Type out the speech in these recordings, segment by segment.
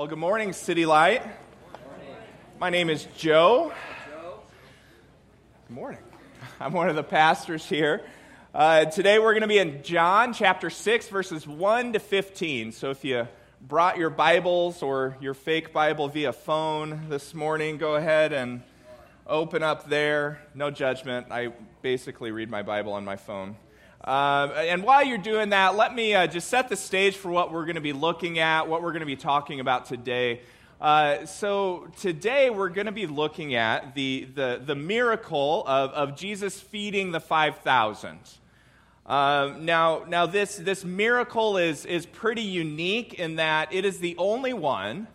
Well, good morning, City Light. My name is Joe. Good morning. I'm one of the pastors here. Uh, today we're going to be in John chapter 6, verses 1 to 15. So if you brought your Bibles or your fake Bible via phone this morning, go ahead and open up there. No judgment. I basically read my Bible on my phone. Uh, and while you're doing that, let me uh, just set the stage for what we're going to be looking at, what we're going to be talking about today. Uh, so, today we're going to be looking at the, the, the miracle of, of Jesus feeding the 5,000. Uh, now, now this, this miracle is, is pretty unique in that it is the only one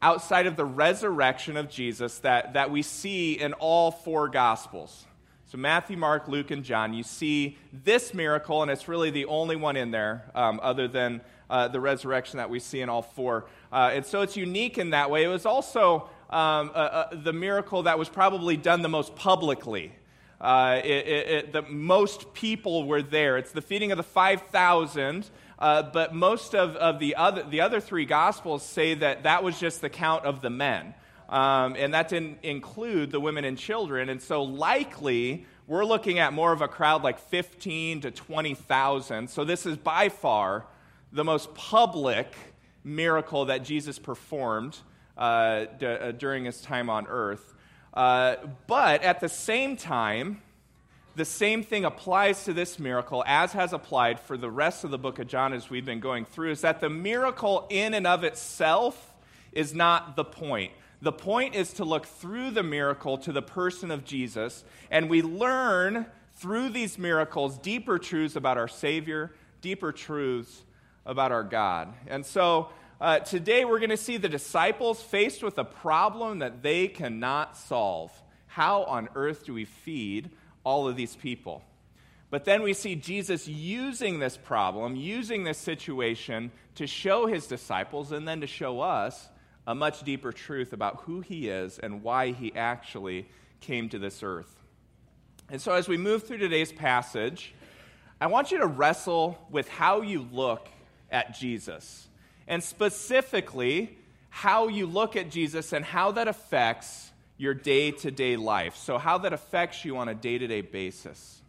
outside of the resurrection of Jesus that, that we see in all four Gospels. So, Matthew, Mark, Luke, and John, you see this miracle, and it's really the only one in there um, other than uh, the resurrection that we see in all four. Uh, and so it's unique in that way. It was also um, uh, the miracle that was probably done the most publicly. Uh, it, it, it, the most people were there. It's the feeding of the 5,000. Uh, but most of, of the, other, the other three gospels say that that was just the count of the men. Um, and that didn't include the women and children. And so, likely, we're looking at more of a crowd like 15 to 20,000. So, this is by far the most public miracle that Jesus performed uh, d- uh, during his time on earth. Uh, but at the same time, the same thing applies to this miracle as has applied for the rest of the book of John as we've been going through is that the miracle in and of itself is not the point. The point is to look through the miracle to the person of Jesus, and we learn through these miracles deeper truths about our Savior, deeper truths about our God. And so uh, today we're going to see the disciples faced with a problem that they cannot solve. How on earth do we feed all of these people? But then we see Jesus using this problem, using this situation to show his disciples and then to show us a much deeper truth about who he is and why he actually came to this earth. And so, as we move through today's passage, I want you to wrestle with how you look at Jesus, and specifically, how you look at Jesus and how that affects your day to day life. So, how that affects you on a day to day basis.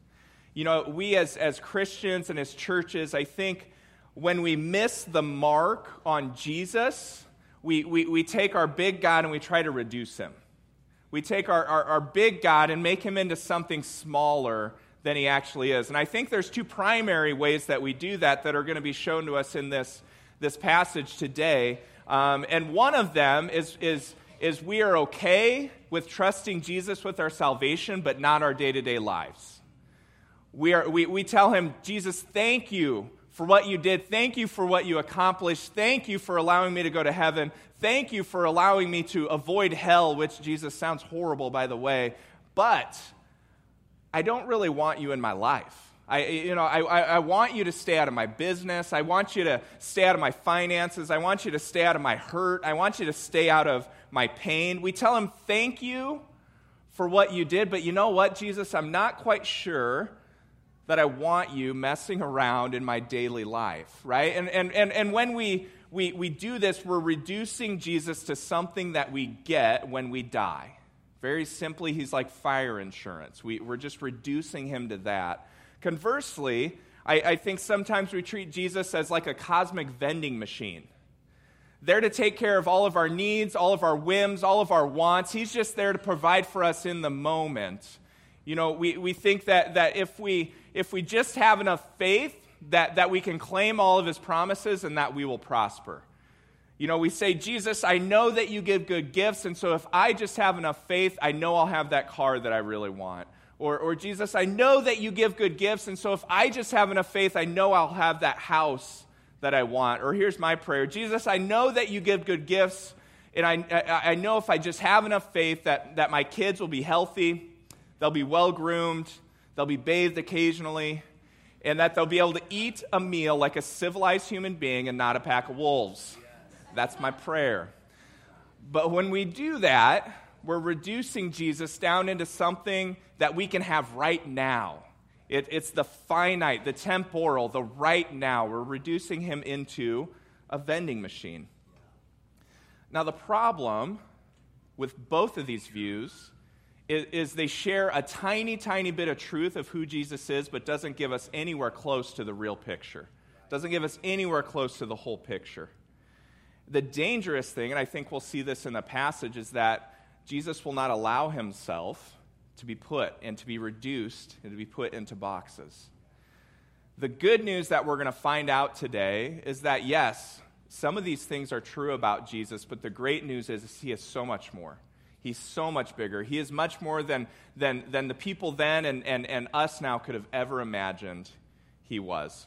You know, we as, as Christians and as churches, I think when we miss the mark on Jesus, we, we, we take our big God and we try to reduce him. We take our, our, our big God and make him into something smaller than he actually is. And I think there's two primary ways that we do that that are going to be shown to us in this, this passage today. Um, and one of them is, is, is we are okay with trusting Jesus with our salvation, but not our day to day lives. We, are, we, we tell him, Jesus, thank you for what you did. Thank you for what you accomplished. Thank you for allowing me to go to heaven. Thank you for allowing me to avoid hell, which Jesus sounds horrible, by the way. But I don't really want you in my life. I, you know, I, I want you to stay out of my business. I want you to stay out of my finances. I want you to stay out of my hurt. I want you to stay out of my pain. We tell him, thank you for what you did, but you know what, Jesus? I'm not quite sure that I want you messing around in my daily life, right? And, and, and, and when we, we, we do this, we're reducing Jesus to something that we get when we die. Very simply, he's like fire insurance. We, we're just reducing him to that. Conversely, I, I think sometimes we treat Jesus as like a cosmic vending machine. There to take care of all of our needs, all of our whims, all of our wants. He's just there to provide for us in the moment. You know, we, we think that, that if, we, if we just have enough faith, that, that we can claim all of his promises and that we will prosper. You know, we say, Jesus, I know that you give good gifts, and so if I just have enough faith, I know I'll have that car that I really want. Or, or Jesus, I know that you give good gifts, and so if I just have enough faith, I know I'll have that house that I want. Or here's my prayer Jesus, I know that you give good gifts, and I, I, I know if I just have enough faith that, that my kids will be healthy, they'll be well groomed, they'll be bathed occasionally, and that they'll be able to eat a meal like a civilized human being and not a pack of wolves. That's my prayer. But when we do that, we're reducing Jesus down into something that we can have right now. It, it's the finite, the temporal, the right now. We're reducing him into a vending machine. Now, the problem with both of these views is, is, they share a tiny, tiny bit of truth of who Jesus is, but doesn't give us anywhere close to the real picture. Doesn't give us anywhere close to the whole picture. The dangerous thing, and I think we'll see this in the passage, is that Jesus will not allow himself to be put and to be reduced and to be put into boxes. The good news that we're going to find out today is that, yes, some of these things are true about Jesus, but the great news is, is he is so much more. He's so much bigger. He is much more than, than, than the people then and, and, and us now could have ever imagined he was.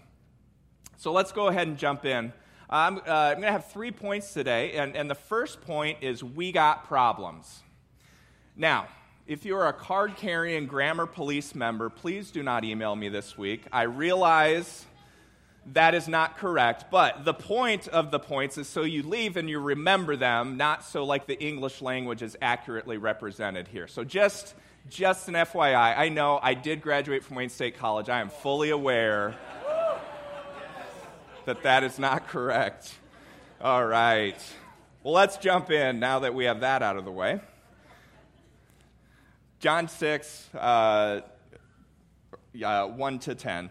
So let's go ahead and jump in. I'm, uh, I'm going to have three points today, and, and the first point is we got problems. Now, if you're a card carrying grammar police member, please do not email me this week. I realize that is not correct, but the point of the points is so you leave and you remember them, not so like the English language is accurately represented here. So just just an FYI, I know I did graduate from Wayne State College. I am fully aware that that is not correct. All right. Well, let's jump in now that we have that out of the way. John 6, uh, uh, 1 to 10.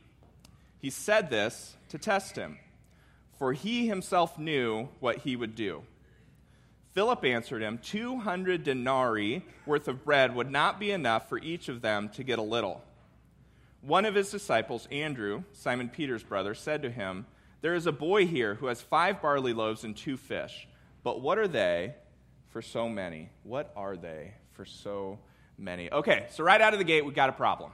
He said this to test him, for he himself knew what he would do. Philip answered him, 200 denarii worth of bread would not be enough for each of them to get a little. One of his disciples, Andrew, Simon Peter's brother, said to him, There is a boy here who has five barley loaves and two fish. But what are they for so many? What are they for so many. Okay, so right out of the gate, we've got a problem.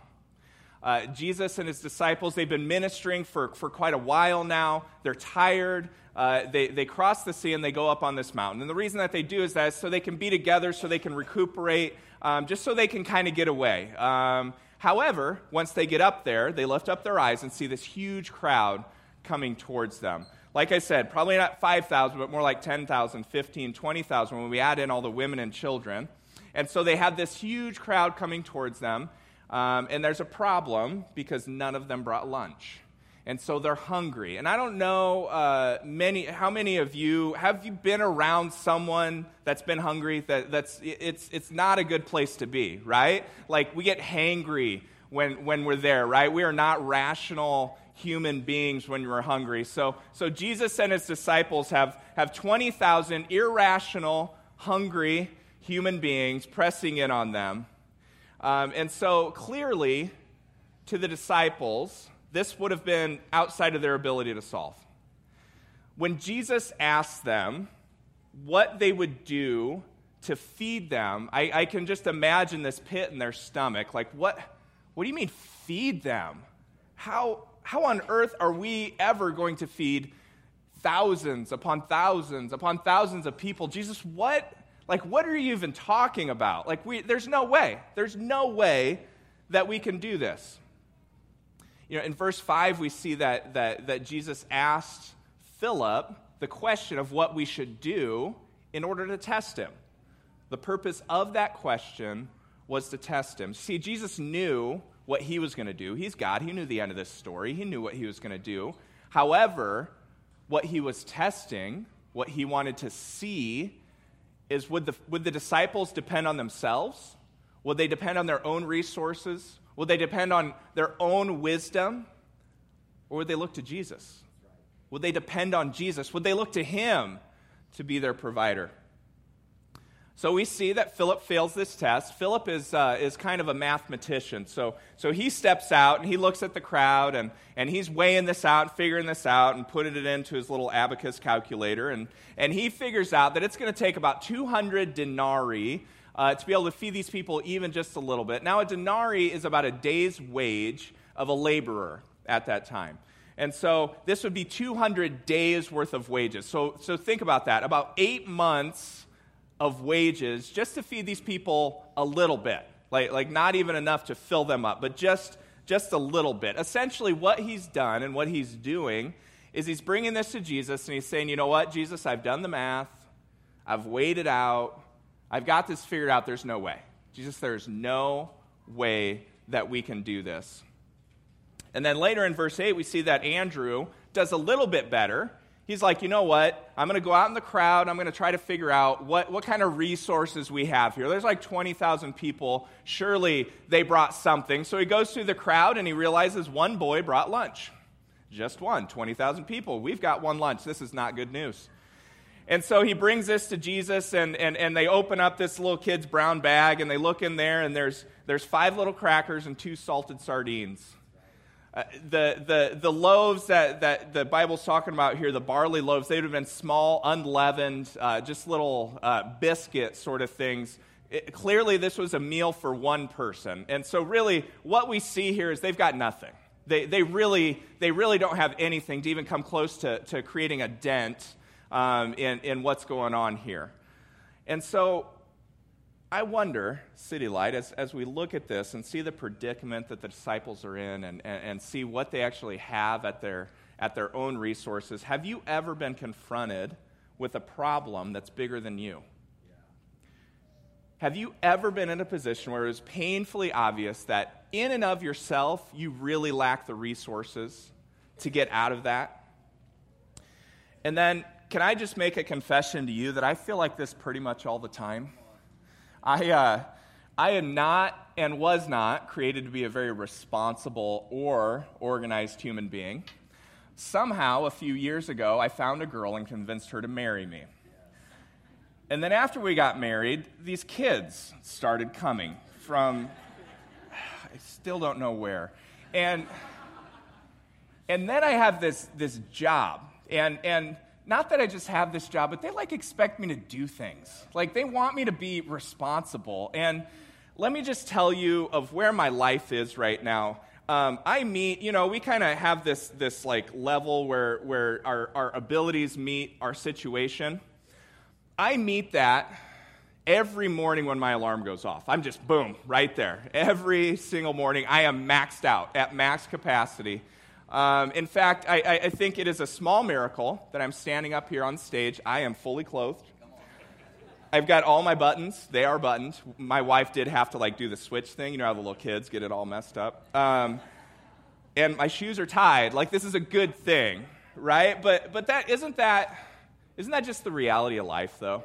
Uh, Jesus and his disciples, they've been ministering for, for quite a while now. They're tired. Uh, they, they cross the sea and they go up on this mountain. And the reason that they do is that so they can be together, so they can recuperate, um, just so they can kind of get away. Um, however, once they get up there, they lift up their eyes and see this huge crowd coming towards them. Like I said, probably not 5,000, but more like 10,000, 15, 20,000 when we add in all the women and children. And so they have this huge crowd coming towards them. Um, and there's a problem because none of them brought lunch. And so they're hungry. And I don't know uh, many, how many of you have you been around someone that's been hungry? That, that's, it's, it's not a good place to be, right? Like we get hangry when, when we're there, right? We are not rational human beings when we're hungry. So, so Jesus and his disciples have, have 20,000 irrational, hungry human beings pressing in on them. Um, and so clearly, to the disciples, this would have been outside of their ability to solve. When Jesus asked them what they would do to feed them, I, I can just imagine this pit in their stomach. Like, what, what do you mean feed them? How, how on earth are we ever going to feed thousands upon thousands upon thousands of people? Jesus, what like, what are you even talking about? Like, we, there's no way. There's no way that we can do this. You know, in verse 5, we see that, that, that Jesus asked Philip the question of what we should do in order to test him. The purpose of that question was to test him. See, Jesus knew what he was going to do. He's God. He knew the end of this story, he knew what he was going to do. However, what he was testing, what he wanted to see, is would the, would the disciples depend on themselves? Would they depend on their own resources? Would they depend on their own wisdom? Or would they look to Jesus? Would they depend on Jesus? Would they look to Him to be their provider? So we see that Philip fails this test. Philip is, uh, is kind of a mathematician. So, so he steps out and he looks at the crowd and, and he's weighing this out, figuring this out, and putting it into his little abacus calculator. And, and he figures out that it's going to take about 200 denarii uh, to be able to feed these people even just a little bit. Now, a denarii is about a day's wage of a laborer at that time. And so this would be 200 days worth of wages. So, so think about that. About eight months of wages just to feed these people a little bit. Like, like not even enough to fill them up, but just, just a little bit. Essentially, what he's done and what he's doing is he's bringing this to Jesus and he's saying, you know what, Jesus, I've done the math, I've weighed it out, I've got this figured out. There's no way. Jesus, there's no way that we can do this. And then later in verse 8, we see that Andrew does a little bit better. He's like, you know what? I'm going to go out in the crowd. I'm going to try to figure out what, what kind of resources we have here. There's like 20,000 people. Surely they brought something. So he goes through the crowd and he realizes one boy brought lunch. Just one, 20,000 people. We've got one lunch. This is not good news. And so he brings this to Jesus, and, and, and they open up this little kid's brown bag, and they look in there, and there's, there's five little crackers and two salted sardines. Uh, the, the, the loaves that, that the Bible's talking about here, the barley loaves, they would have been small, unleavened, uh, just little uh, biscuit sort of things. It, clearly, this was a meal for one person. And so, really, what we see here is they've got nothing. They, they, really, they really don't have anything to even come close to, to creating a dent um, in, in what's going on here. And so I wonder, City Light, as, as we look at this and see the predicament that the disciples are in and, and, and see what they actually have at their, at their own resources, have you ever been confronted with a problem that's bigger than you? Have you ever been in a position where it was painfully obvious that in and of yourself, you really lack the resources to get out of that? And then, can I just make a confession to you that I feel like this pretty much all the time? I, uh, I am not and was not created to be a very responsible or organized human being. Somehow, a few years ago, I found a girl and convinced her to marry me. And then after we got married, these kids started coming from, I still don't know where. And, and then I have this, this job. And, and not that I just have this job, but they like expect me to do things. Like they want me to be responsible. And let me just tell you of where my life is right now. Um, I meet, you know, we kind of have this, this like level where, where our, our abilities meet our situation. I meet that every morning when my alarm goes off. I'm just boom, right there. Every single morning, I am maxed out at max capacity. Um, in fact, I, I, think it is a small miracle that I'm standing up here on stage. I am fully clothed. I've got all my buttons. They are buttoned. My wife did have to like do the switch thing. You know how the little kids get it all messed up. Um, and my shoes are tied. Like this is a good thing, right? But but that isn't that isn't that just the reality of life, though?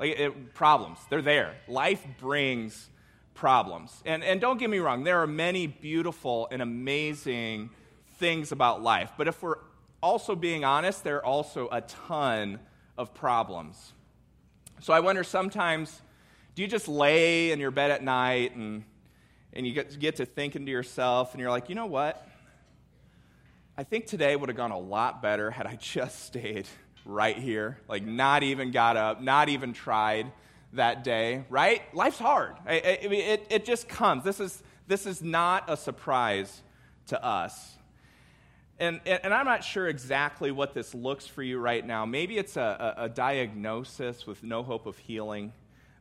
Like, it, problems, they're there. Life brings problems. And, and don't get me wrong, there are many beautiful and amazing things about life. But if we're also being honest, there are also a ton of problems. So I wonder sometimes, do you just lay in your bed at night and, and you get, get to thinking to yourself, and you're like, you know what? I think today would have gone a lot better had I just stayed right here, like not even got up, not even tried that day, right? Life's hard. It, it just comes. This is, this is not a surprise to us. And, and I'm not sure exactly what this looks for you right now. Maybe it's a, a, a diagnosis with no hope of healing.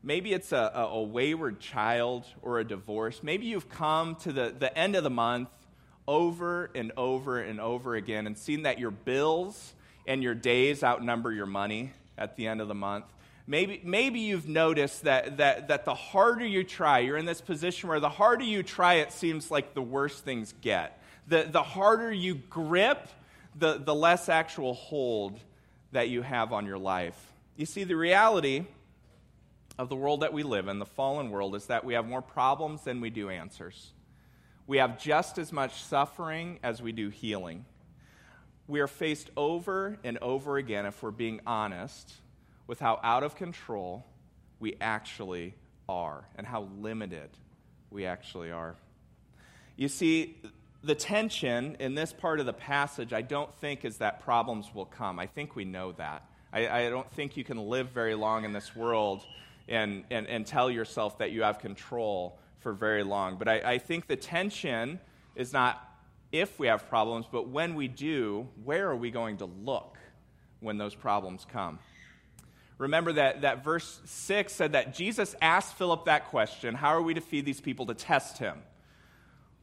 Maybe it's a, a, wayward child or a divorce. Maybe you've come to the, the end of the month over and over and over again and seen that your bills and your days outnumber your money at the end of the month. Maybe, maybe you've noticed that, that, that the harder you try, you're in this position where the harder you try, it seems like the worse things get. The, the harder you grip, the, the less actual hold that you have on your life. You see, the reality of the world that we live in, the fallen world, is that we have more problems than we do answers. We have just as much suffering as we do healing we are faced over and over again, if we're being honest, with how out of control we actually are and how limited we actually are. You see, the tension in this part of the passage, I don't think, is that problems will come. I think we know that. I, I don't think you can live very long in this world and, and, and tell yourself that you have control for very long. But I, I think the tension is not if we have problems, but when we do, where are we going to look when those problems come? Remember that, that verse 6 said that Jesus asked Philip that question How are we to feed these people to test him?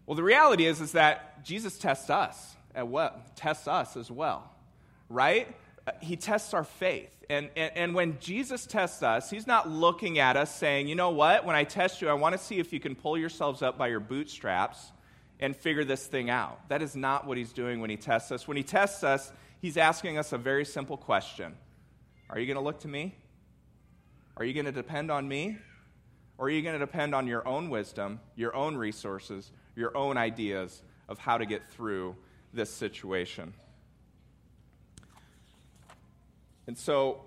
Well, the reality is, is that Jesus tests us at what? Tests us as well, right? Uh, he tests our faith. And, and, and when Jesus tests us, he's not looking at us saying, you know what, when I test you, I want to see if you can pull yourselves up by your bootstraps and figure this thing out. That is not what he's doing when he tests us. When he tests us, he's asking us a very simple question Are you going to look to me? Are you going to depend on me? Or are you going to depend on your own wisdom, your own resources, your own ideas of how to get through this situation? And so,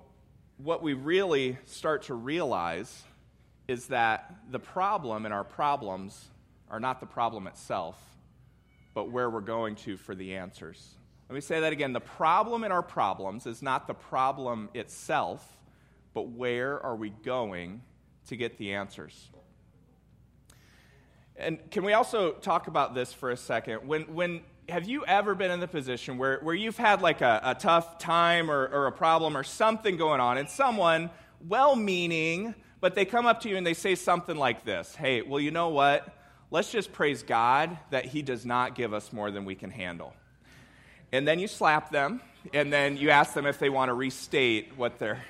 what we really start to realize is that the problem in our problems are not the problem itself, but where we're going to for the answers. Let me say that again. The problem in our problems is not the problem itself, but where are we going to get the answers? And can we also talk about this for a second? When, when have you ever been in the position where, where you've had like a, a tough time or, or a problem or something going on, and someone, well meaning, but they come up to you and they say something like this Hey, well, you know what? let's just praise God that He does not give us more than we can handle. And then you slap them, and then you ask them if they want to restate what they're.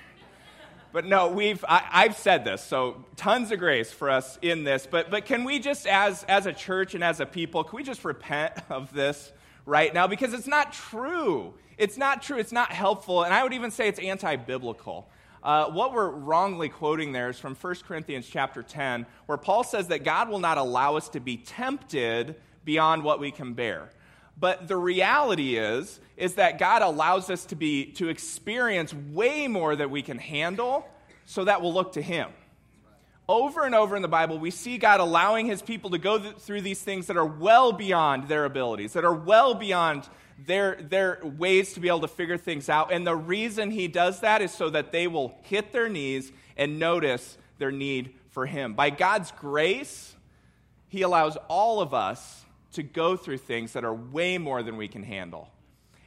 But no, we've I, have said this, so tons of grace for us in this. But but can we just, as as a church and as a people, can we just repent of this right now because it's not true. It's not true. It's not helpful, and I would even say it's anti-biblical. Uh, what we're wrongly quoting there is from 1 Corinthians chapter 10, where Paul says that God will not allow us to be tempted beyond what we can bear. But the reality is, is that God allows us to be to experience way more than we can handle, so that we'll look to Him. Over and over in the Bible, we see God allowing His people to go th- through these things that are well beyond their abilities, that are well beyond their, their ways to be able to figure things out. And the reason he does that is so that they will hit their knees and notice their need for him. By God's grace, he allows all of us to go through things that are way more than we can handle.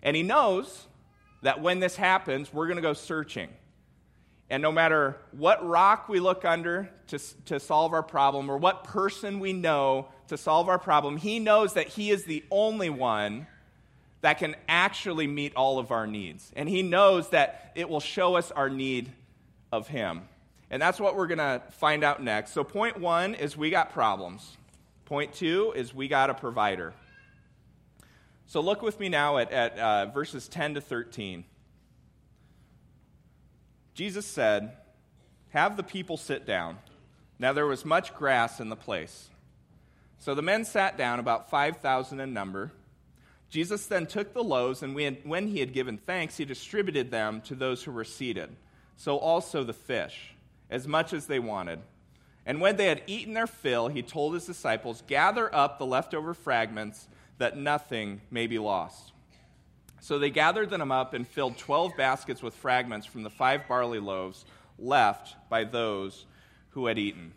And he knows that when this happens, we're going to go searching. And no matter what rock we look under to, to solve our problem or what person we know to solve our problem, he knows that he is the only one that can actually meet all of our needs. And He knows that it will show us our need of Him. And that's what we're going to find out next. So, point one is we got problems. Point two is we got a provider. So, look with me now at, at uh, verses 10 to 13. Jesus said, Have the people sit down. Now there was much grass in the place. So the men sat down, about 5,000 in number. Jesus then took the loaves, and when he had given thanks, he distributed them to those who were seated. So also the fish, as much as they wanted. And when they had eaten their fill, he told his disciples, Gather up the leftover fragments, that nothing may be lost. So they gathered them up and filled twelve baskets with fragments from the five barley loaves left by those who had eaten.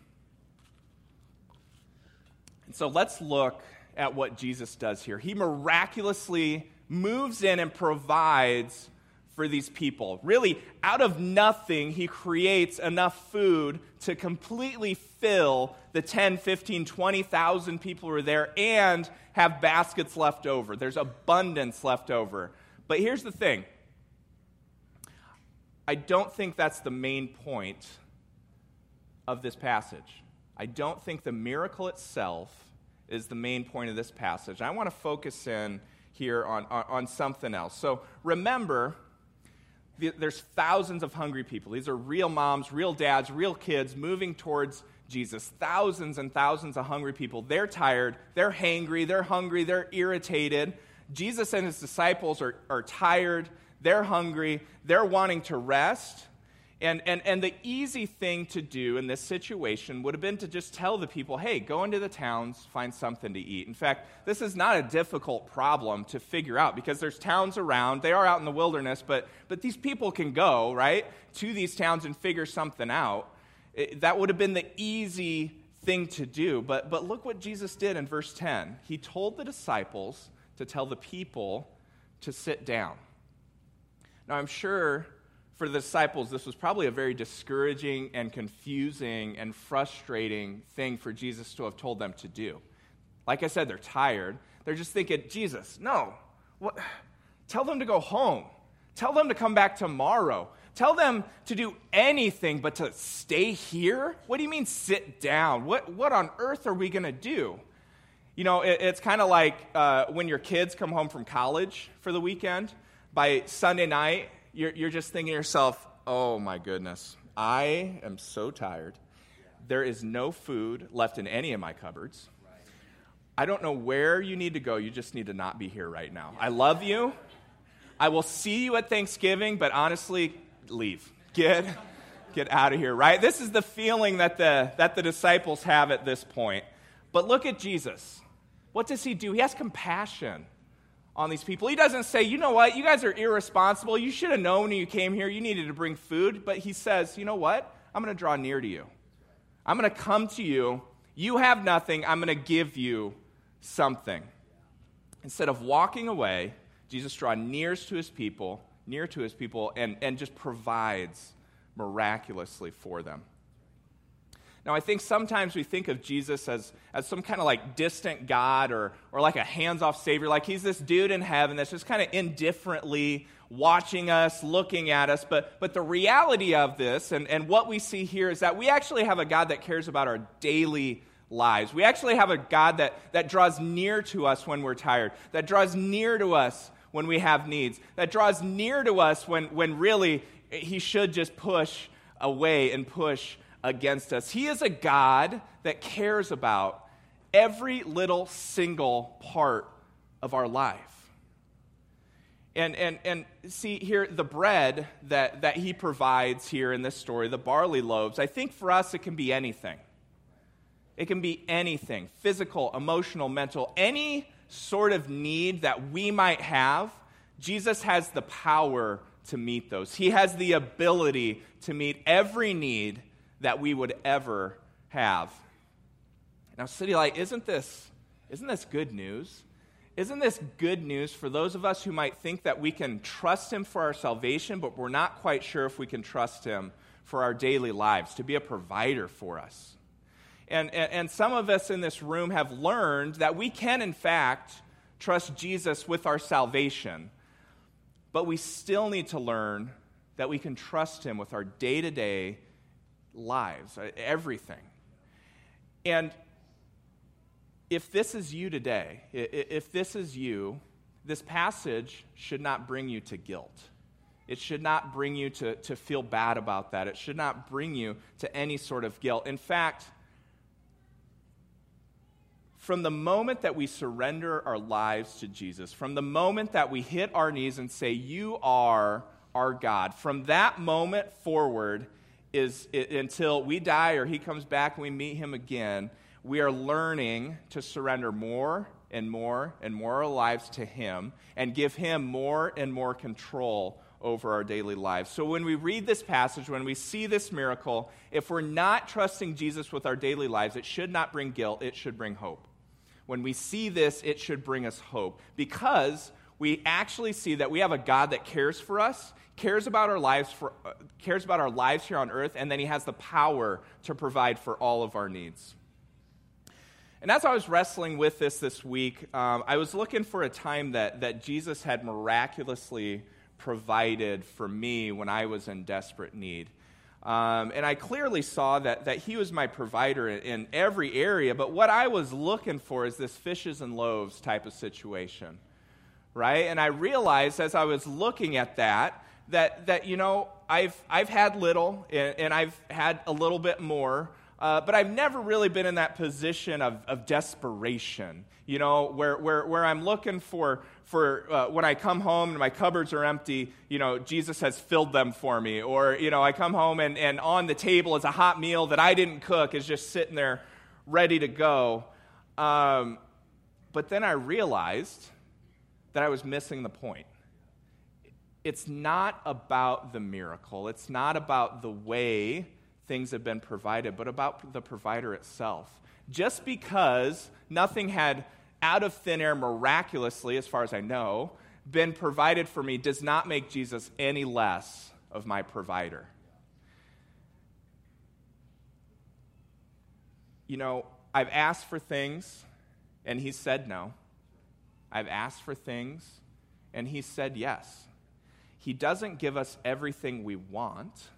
And so let's look at what Jesus does here. He miraculously moves in and provides for these people. Really, out of nothing, he creates enough food to completely fill the 10, 15, 20,000 people who are there and have baskets left over. There's abundance left over. But here's the thing I don't think that's the main point of this passage. I don't think the miracle itself is the main point of this passage. I want to focus in here on, on, on something else. So remember, there's thousands of hungry people. These are real moms, real dads, real kids moving towards Jesus. Thousands and thousands of hungry people. They're tired, they're hangry, they're hungry, they're irritated. Jesus and his disciples are, are tired, they're hungry, they're wanting to rest. And, and, and the easy thing to do in this situation would have been to just tell the people, hey, go into the towns, find something to eat. In fact, this is not a difficult problem to figure out because there's towns around. They are out in the wilderness, but, but these people can go, right, to these towns and figure something out. It, that would have been the easy thing to do. But, but look what Jesus did in verse 10. He told the disciples to tell the people to sit down. Now, I'm sure for the disciples, this was probably a very discouraging and confusing and frustrating thing for Jesus to have told them to do. Like I said, they're tired. They're just thinking, Jesus, no. What? Tell them to go home. Tell them to come back tomorrow. Tell them to do anything but to stay here? What do you mean sit down? What, what on earth are we going to do? You know, it, it's kind of like uh, when your kids come home from college for the weekend. By Sunday night, you're, you're just thinking to yourself, oh my goodness, I am so tired. There is no food left in any of my cupboards. I don't know where you need to go. You just need to not be here right now. I love you. I will see you at Thanksgiving, but honestly, leave. Get, get out of here, right? This is the feeling that the, that the disciples have at this point. But look at Jesus. What does he do? He has compassion on these people. He doesn't say, you know what, you guys are irresponsible. You should have known when you came here you needed to bring food. But he says, you know what? I'm going to draw near to you. I'm going to come to you. You have nothing. I'm going to give you something. Instead of walking away, Jesus draws near to his people, near to his people, and, and just provides miraculously for them. Now, I think sometimes we think of Jesus as, as some kind of like distant God or, or like a hands off Savior, like he's this dude in heaven that's just kind of indifferently watching us, looking at us. But, but the reality of this and, and what we see here is that we actually have a God that cares about our daily lives. We actually have a God that, that draws near to us when we're tired, that draws near to us when we have needs, that draws near to us when, when really he should just push away and push against us. He is a God that cares about every little single part of our life. And, and, and see here, the bread that, that he provides here in this story, the barley loaves, I think for us it can be anything. It can be anything physical, emotional, mental, any sort of need that we might have. Jesus has the power to meet those. He has the ability to meet every need that we would ever have. Now, City Light, isn't this, isn't this good news? Isn't this good news for those of us who might think that we can trust Him for our salvation, but we're not quite sure if we can trust Him for our daily lives, to be a provider for us? And, and, and some of us in this room have learned that we can, in fact, trust Jesus with our salvation, but we still need to learn that we can trust Him with our day to day lives, uh, everything. And if this is you today, if this is you, this passage should not bring you to guilt. It should not bring you to, to feel bad about that. It should not bring you to any sort of guilt. In fact, from the moment that we surrender our lives to Jesus, from the moment that we hit our knees and say, You are our God, from that moment forward, is it, until we die or he comes back and we meet him again, we are learning to surrender more and more and more our lives to him and give him more and more control over our daily lives. So when we read this passage, when we see this miracle, if we're not trusting Jesus with our daily lives, it should not bring guilt, it should bring hope. When we see this, it should bring us hope because we actually see that we have a God that cares for us cares about our lives for, uh, cares about our lives here on earth and then he has the power to provide for all of our needs. And as i was wrestling with this this week um, i was looking for a time that, that jesus had miraculously provided for me when i was in desperate need. Um, and i clearly saw that, that he was my provider in, in every area but what i was looking for is this fishes and loaves type of situation right and i realized as i was looking at that that, that you know, I've, I've had little and, and I've had a little bit more, uh, but I've never really been in that position of, of desperation, you know, where, where, where I'm looking for, for uh, when I come home and my cupboards are empty, you know, Jesus has filled them for me. Or, you know, I come home and, and on the table is a hot meal that I didn't cook, is just sitting there ready to go. Um, but then I realized that I was missing the point it's not about the miracle, it's not about the way things have been provided, but about the provider itself. Just because nothing had out of thin air miraculously, as far as I know, been provided for me does not make Jesus any less of my provider. You know, I've asked for things, and he said no. I've asked for things, and he said yes. He doesn't give us everything we want,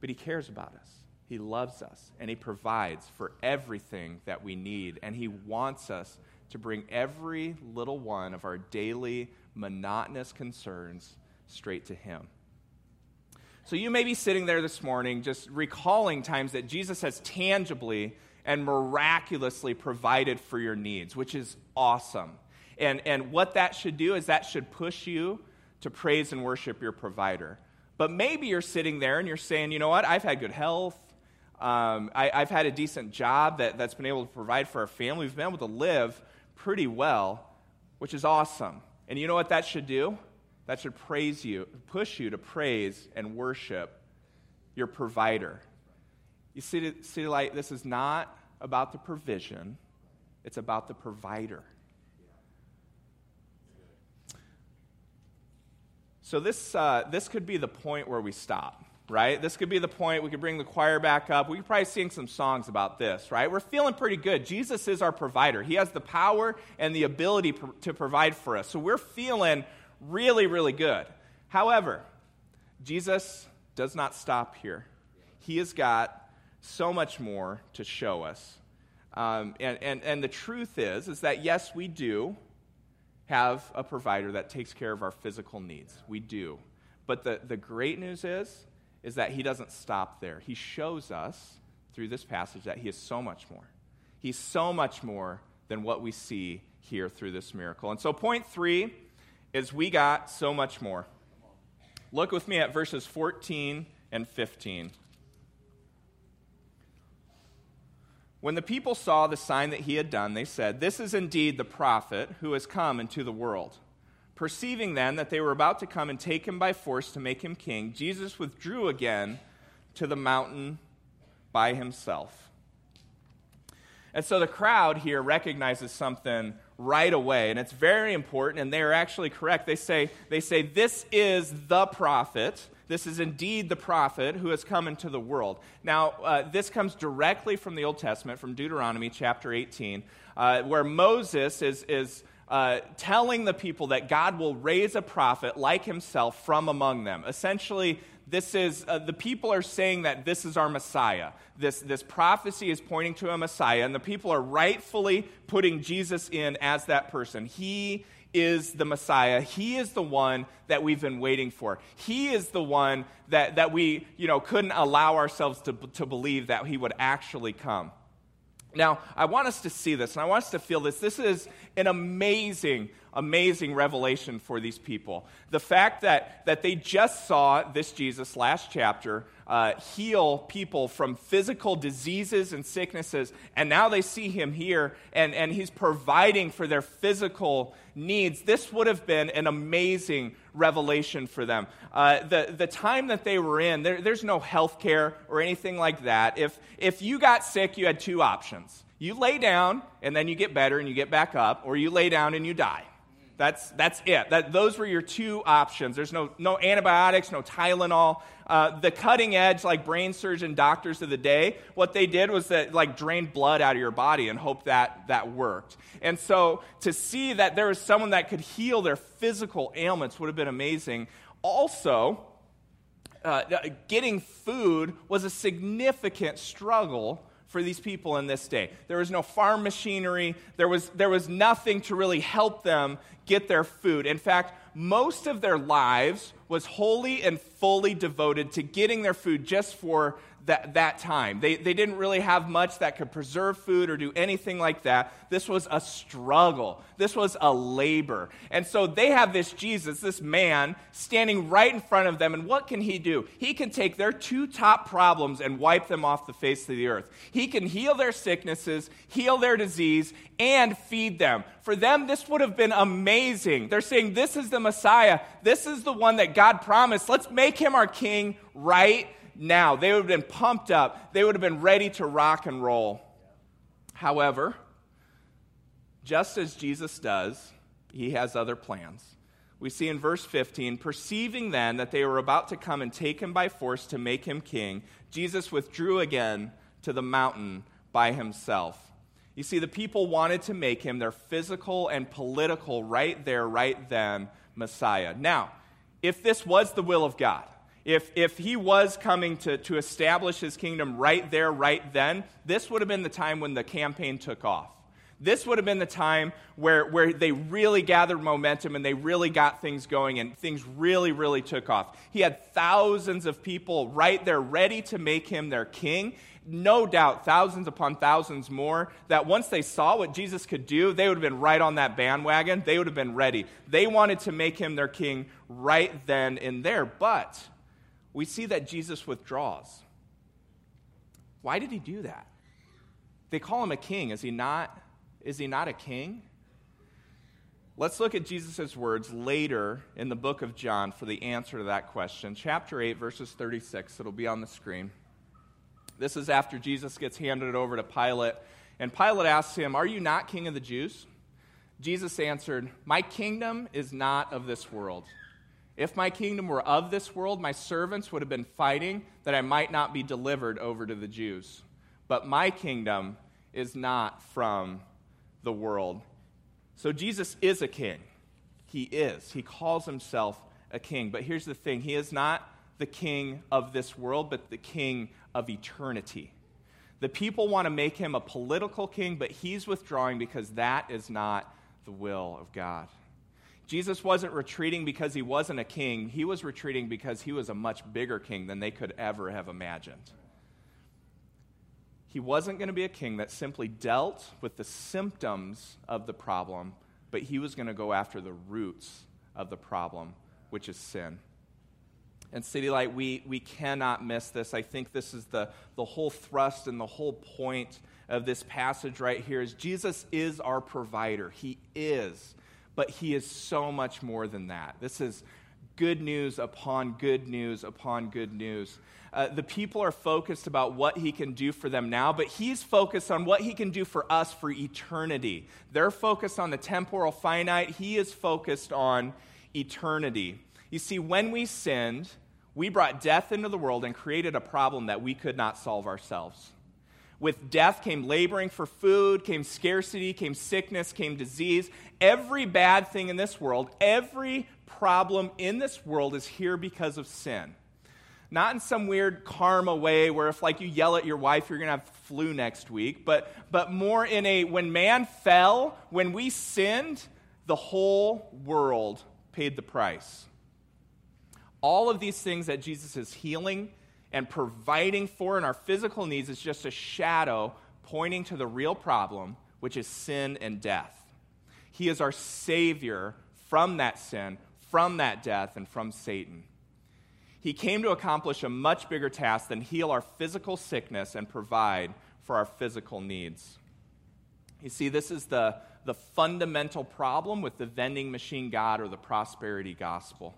but he cares about us. He loves us, and he provides for everything that we need, and he wants us to bring every little one of our daily monotonous concerns straight to him. So you may be sitting there this morning just recalling times that Jesus has tangibly and miraculously provided for your needs, which is awesome. And, and what that should do is that should push you to praise and worship your provider. But maybe you're sitting there and you're saying, you know what, I've had good health. Um, I, have had a decent job that, that's been able to provide for our family. We've been able to live pretty well, which is awesome. And you know what that should do? That should praise you, push you to praise and worship your provider. You see, City Light, this is not about the provision, it's about the provider. So, this, uh, this could be the point where we stop, right? This could be the point. We could bring the choir back up. We could probably sing some songs about this, right? We're feeling pretty good. Jesus is our provider, He has the power and the ability pr- to provide for us. So, we're feeling really, really good. However, Jesus does not stop here. He has got so much more to show us. Um, and, and, and the truth is, is that yes, we do have a provider that takes care of our physical needs. We do. But the, the great news is, is that he doesn't stop there. He shows us through this passage that he is so much more. He's so much more than what we see here through this miracle. And so, point three is we got so much more. Look with me at verses 14 and 15. When the people saw the sign that he had done, they said, This is indeed the prophet who has come into the world. Perceiving then that they were about to come and take him by force to make him king, Jesus withdrew again to the mountain by himself. And so the crowd here recognizes something right away, and it's very important, and they're actually correct. They say, they say This is the prophet this is indeed the prophet who has come into the world. Now, uh, this comes directly from the Old Testament, from Deuteronomy chapter 18, uh, where Moses is, is uh, telling the people that God will raise a prophet like himself from among them. Essentially, this is uh, the people are saying that this is our Messiah. This, this prophecy is pointing to a Messiah, and the people are rightfully putting Jesus in as that person. He is the Messiah. He is the one that we've been waiting for. He is the one that, that we you know, couldn't allow ourselves to, to believe that he would actually come. Now, I want us to see this and I want us to feel this. This is an amazing, amazing revelation for these people. The fact that, that they just saw this Jesus last chapter uh, heal people from physical diseases and sicknesses, and now they see him here and, and he's providing for their physical needs. This would have been an amazing revelation for them. Uh, the, the time that they were in, there, there's no health care or anything like that. If, if you got sick, you had two options. You lay down and then you get better and you get back up, or you lay down and you die. That's, that's it. That, those were your two options. There's no, no antibiotics, no Tylenol. Uh, the cutting edge, like brain surgeon doctors of the day, what they did was that like drained blood out of your body and hope that that worked. And so to see that there was someone that could heal their physical ailments would have been amazing. Also, uh, getting food was a significant struggle for these people in this day. There was no farm machinery, there was, there was nothing to really help them get their food. In fact, most of their lives was wholly and fully devoted to getting their food just for that, that time. They, they didn't really have much that could preserve food or do anything like that. This was a struggle, this was a labor. And so they have this Jesus, this man, standing right in front of them. And what can he do? He can take their two top problems and wipe them off the face of the earth. He can heal their sicknesses, heal their disease, and feed them. For them, this would have been amazing. They're saying, This is the Messiah. This is the one that God promised. Let's make him our king right now. They would have been pumped up, they would have been ready to rock and roll. However, just as Jesus does, he has other plans. We see in verse 15, perceiving then that they were about to come and take him by force to make him king, Jesus withdrew again to the mountain by himself. You see, the people wanted to make him their physical and political, right there, right then, Messiah. Now, if this was the will of God, if, if he was coming to, to establish his kingdom right there, right then, this would have been the time when the campaign took off. This would have been the time where, where they really gathered momentum and they really got things going and things really, really took off. He had thousands of people right there ready to make him their king. No doubt, thousands upon thousands more, that once they saw what Jesus could do, they would have been right on that bandwagon. They would have been ready. They wanted to make him their king right then and there. But we see that Jesus withdraws. Why did he do that? They call him a king. Is he not? Is he not a king? Let's look at Jesus' words later in the book of John for the answer to that question. Chapter 8, verses 36. It'll be on the screen. This is after Jesus gets handed over to Pilate, and Pilate asks him, Are you not king of the Jews? Jesus answered, My kingdom is not of this world. If my kingdom were of this world, my servants would have been fighting that I might not be delivered over to the Jews. But my kingdom is not from the world. So Jesus is a king. He is. He calls himself a king. But here's the thing He is not the king of this world, but the king of eternity. The people want to make him a political king, but he's withdrawing because that is not the will of God. Jesus wasn't retreating because he wasn't a king. He was retreating because he was a much bigger king than they could ever have imagined. He wasn't going to be a king that simply dealt with the symptoms of the problem, but he was going to go after the roots of the problem, which is sin. And City Light, we, we cannot miss this. I think this is the, the whole thrust and the whole point of this passage right here is Jesus is our provider. He is. But he is so much more than that. This is good news upon good news upon good news. Uh, the people are focused about what he can do for them now, but he's focused on what he can do for us for eternity. They're focused on the temporal finite, he is focused on eternity. You see, when we sinned, we brought death into the world and created a problem that we could not solve ourselves. With death came laboring for food, came scarcity, came sickness, came disease. Every bad thing in this world, every problem in this world is here because of sin. Not in some weird karma way where if like you yell at your wife you're going to have flu next week, but but more in a when man fell, when we sinned, the whole world paid the price. All of these things that Jesus is healing and providing for in our physical needs is just a shadow pointing to the real problem, which is sin and death. He is our Savior from that sin, from that death, and from Satan. He came to accomplish a much bigger task than heal our physical sickness and provide for our physical needs. You see, this is the, the fundamental problem with the vending machine God or the prosperity gospel.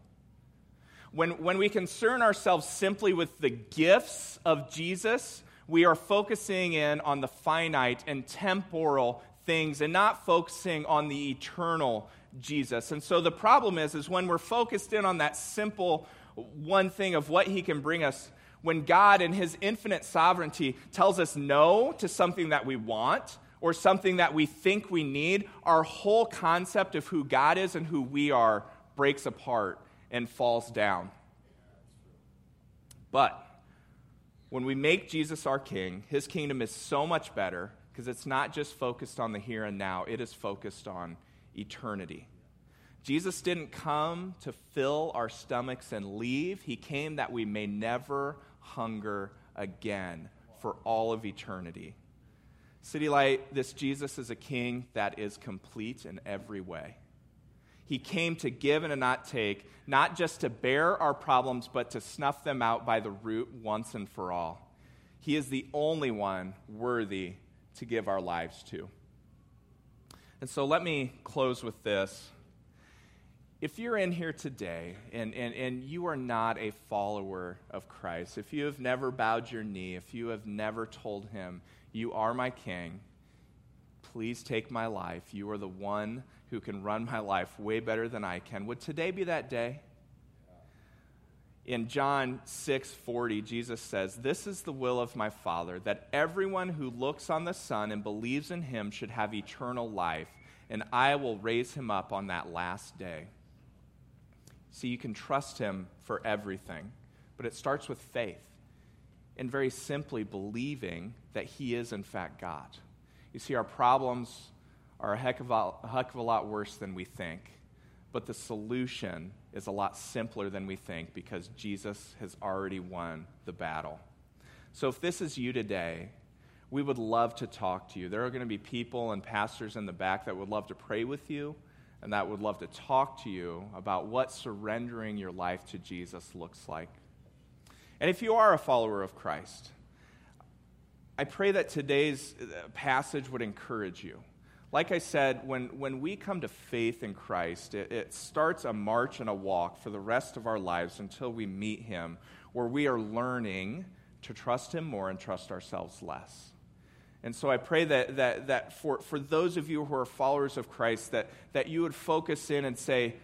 When, when we concern ourselves simply with the gifts of Jesus, we are focusing in on the finite and temporal things and not focusing on the eternal Jesus. And so the problem is, is when we're focused in on that simple one thing of what he can bring us, when God in his infinite sovereignty tells us no to something that we want or something that we think we need, our whole concept of who God is and who we are breaks apart and falls down. But when we make Jesus our king, his kingdom is so much better because it's not just focused on the here and now, it is focused on eternity. Jesus didn't come to fill our stomachs and leave. He came that we may never hunger again for all of eternity. City Light, this Jesus is a king that is complete in every way. He came to give and not take, not just to bear our problems, but to snuff them out by the root once and for all. He is the only one worthy to give our lives to. And so let me close with this. If you're in here today and, and, and you are not a follower of Christ, if you have never bowed your knee, if you have never told him, You are my king, please take my life. You are the one who can run my life way better than I can. Would today be that day? In John 6:40, Jesus says, "This is the will of my Father, that everyone who looks on the Son and believes in him should have eternal life, and I will raise him up on that last day." See, you can trust him for everything, but it starts with faith and very simply believing that he is in fact God. You see, our problems are a heck of a, heck of a lot worse than we think, but the solution is a lot simpler than we think because Jesus has already won the battle. So if this is you today, we would love to talk to you. There are going to be people and pastors in the back that would love to pray with you and that would love to talk to you about what surrendering your life to Jesus looks like. And if you are a follower of Christ, I pray that today's passage would encourage you. Like I said, when, when we come to faith in Christ, it, it starts a march and a walk for the rest of our lives until we meet Him, where we are learning to trust Him more and trust ourselves less. And so I pray that, that, that for, for those of you who are followers of Christ, that, that you would focus in and say,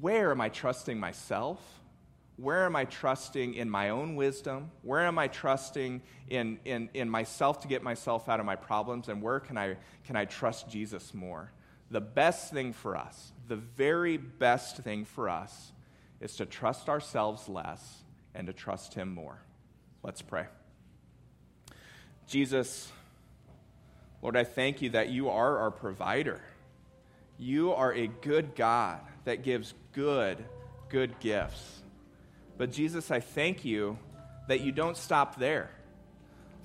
where am I trusting myself? Where am I trusting in my own wisdom? Where am I trusting in, in, in myself to get myself out of my problems? And where can I, can I trust Jesus more? The best thing for us, the very best thing for us, is to trust ourselves less and to trust Him more. Let's pray. Jesus, Lord, I thank you that you are our provider. You are a good God that gives good, good gifts. But Jesus, I thank you that you don't stop there.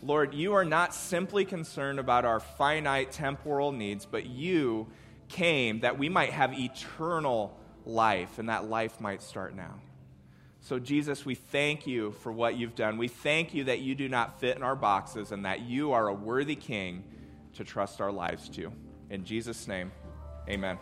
Lord, you are not simply concerned about our finite temporal needs, but you came that we might have eternal life, and that life might start now. So, Jesus, we thank you for what you've done. We thank you that you do not fit in our boxes and that you are a worthy king to trust our lives to. In Jesus' name, amen.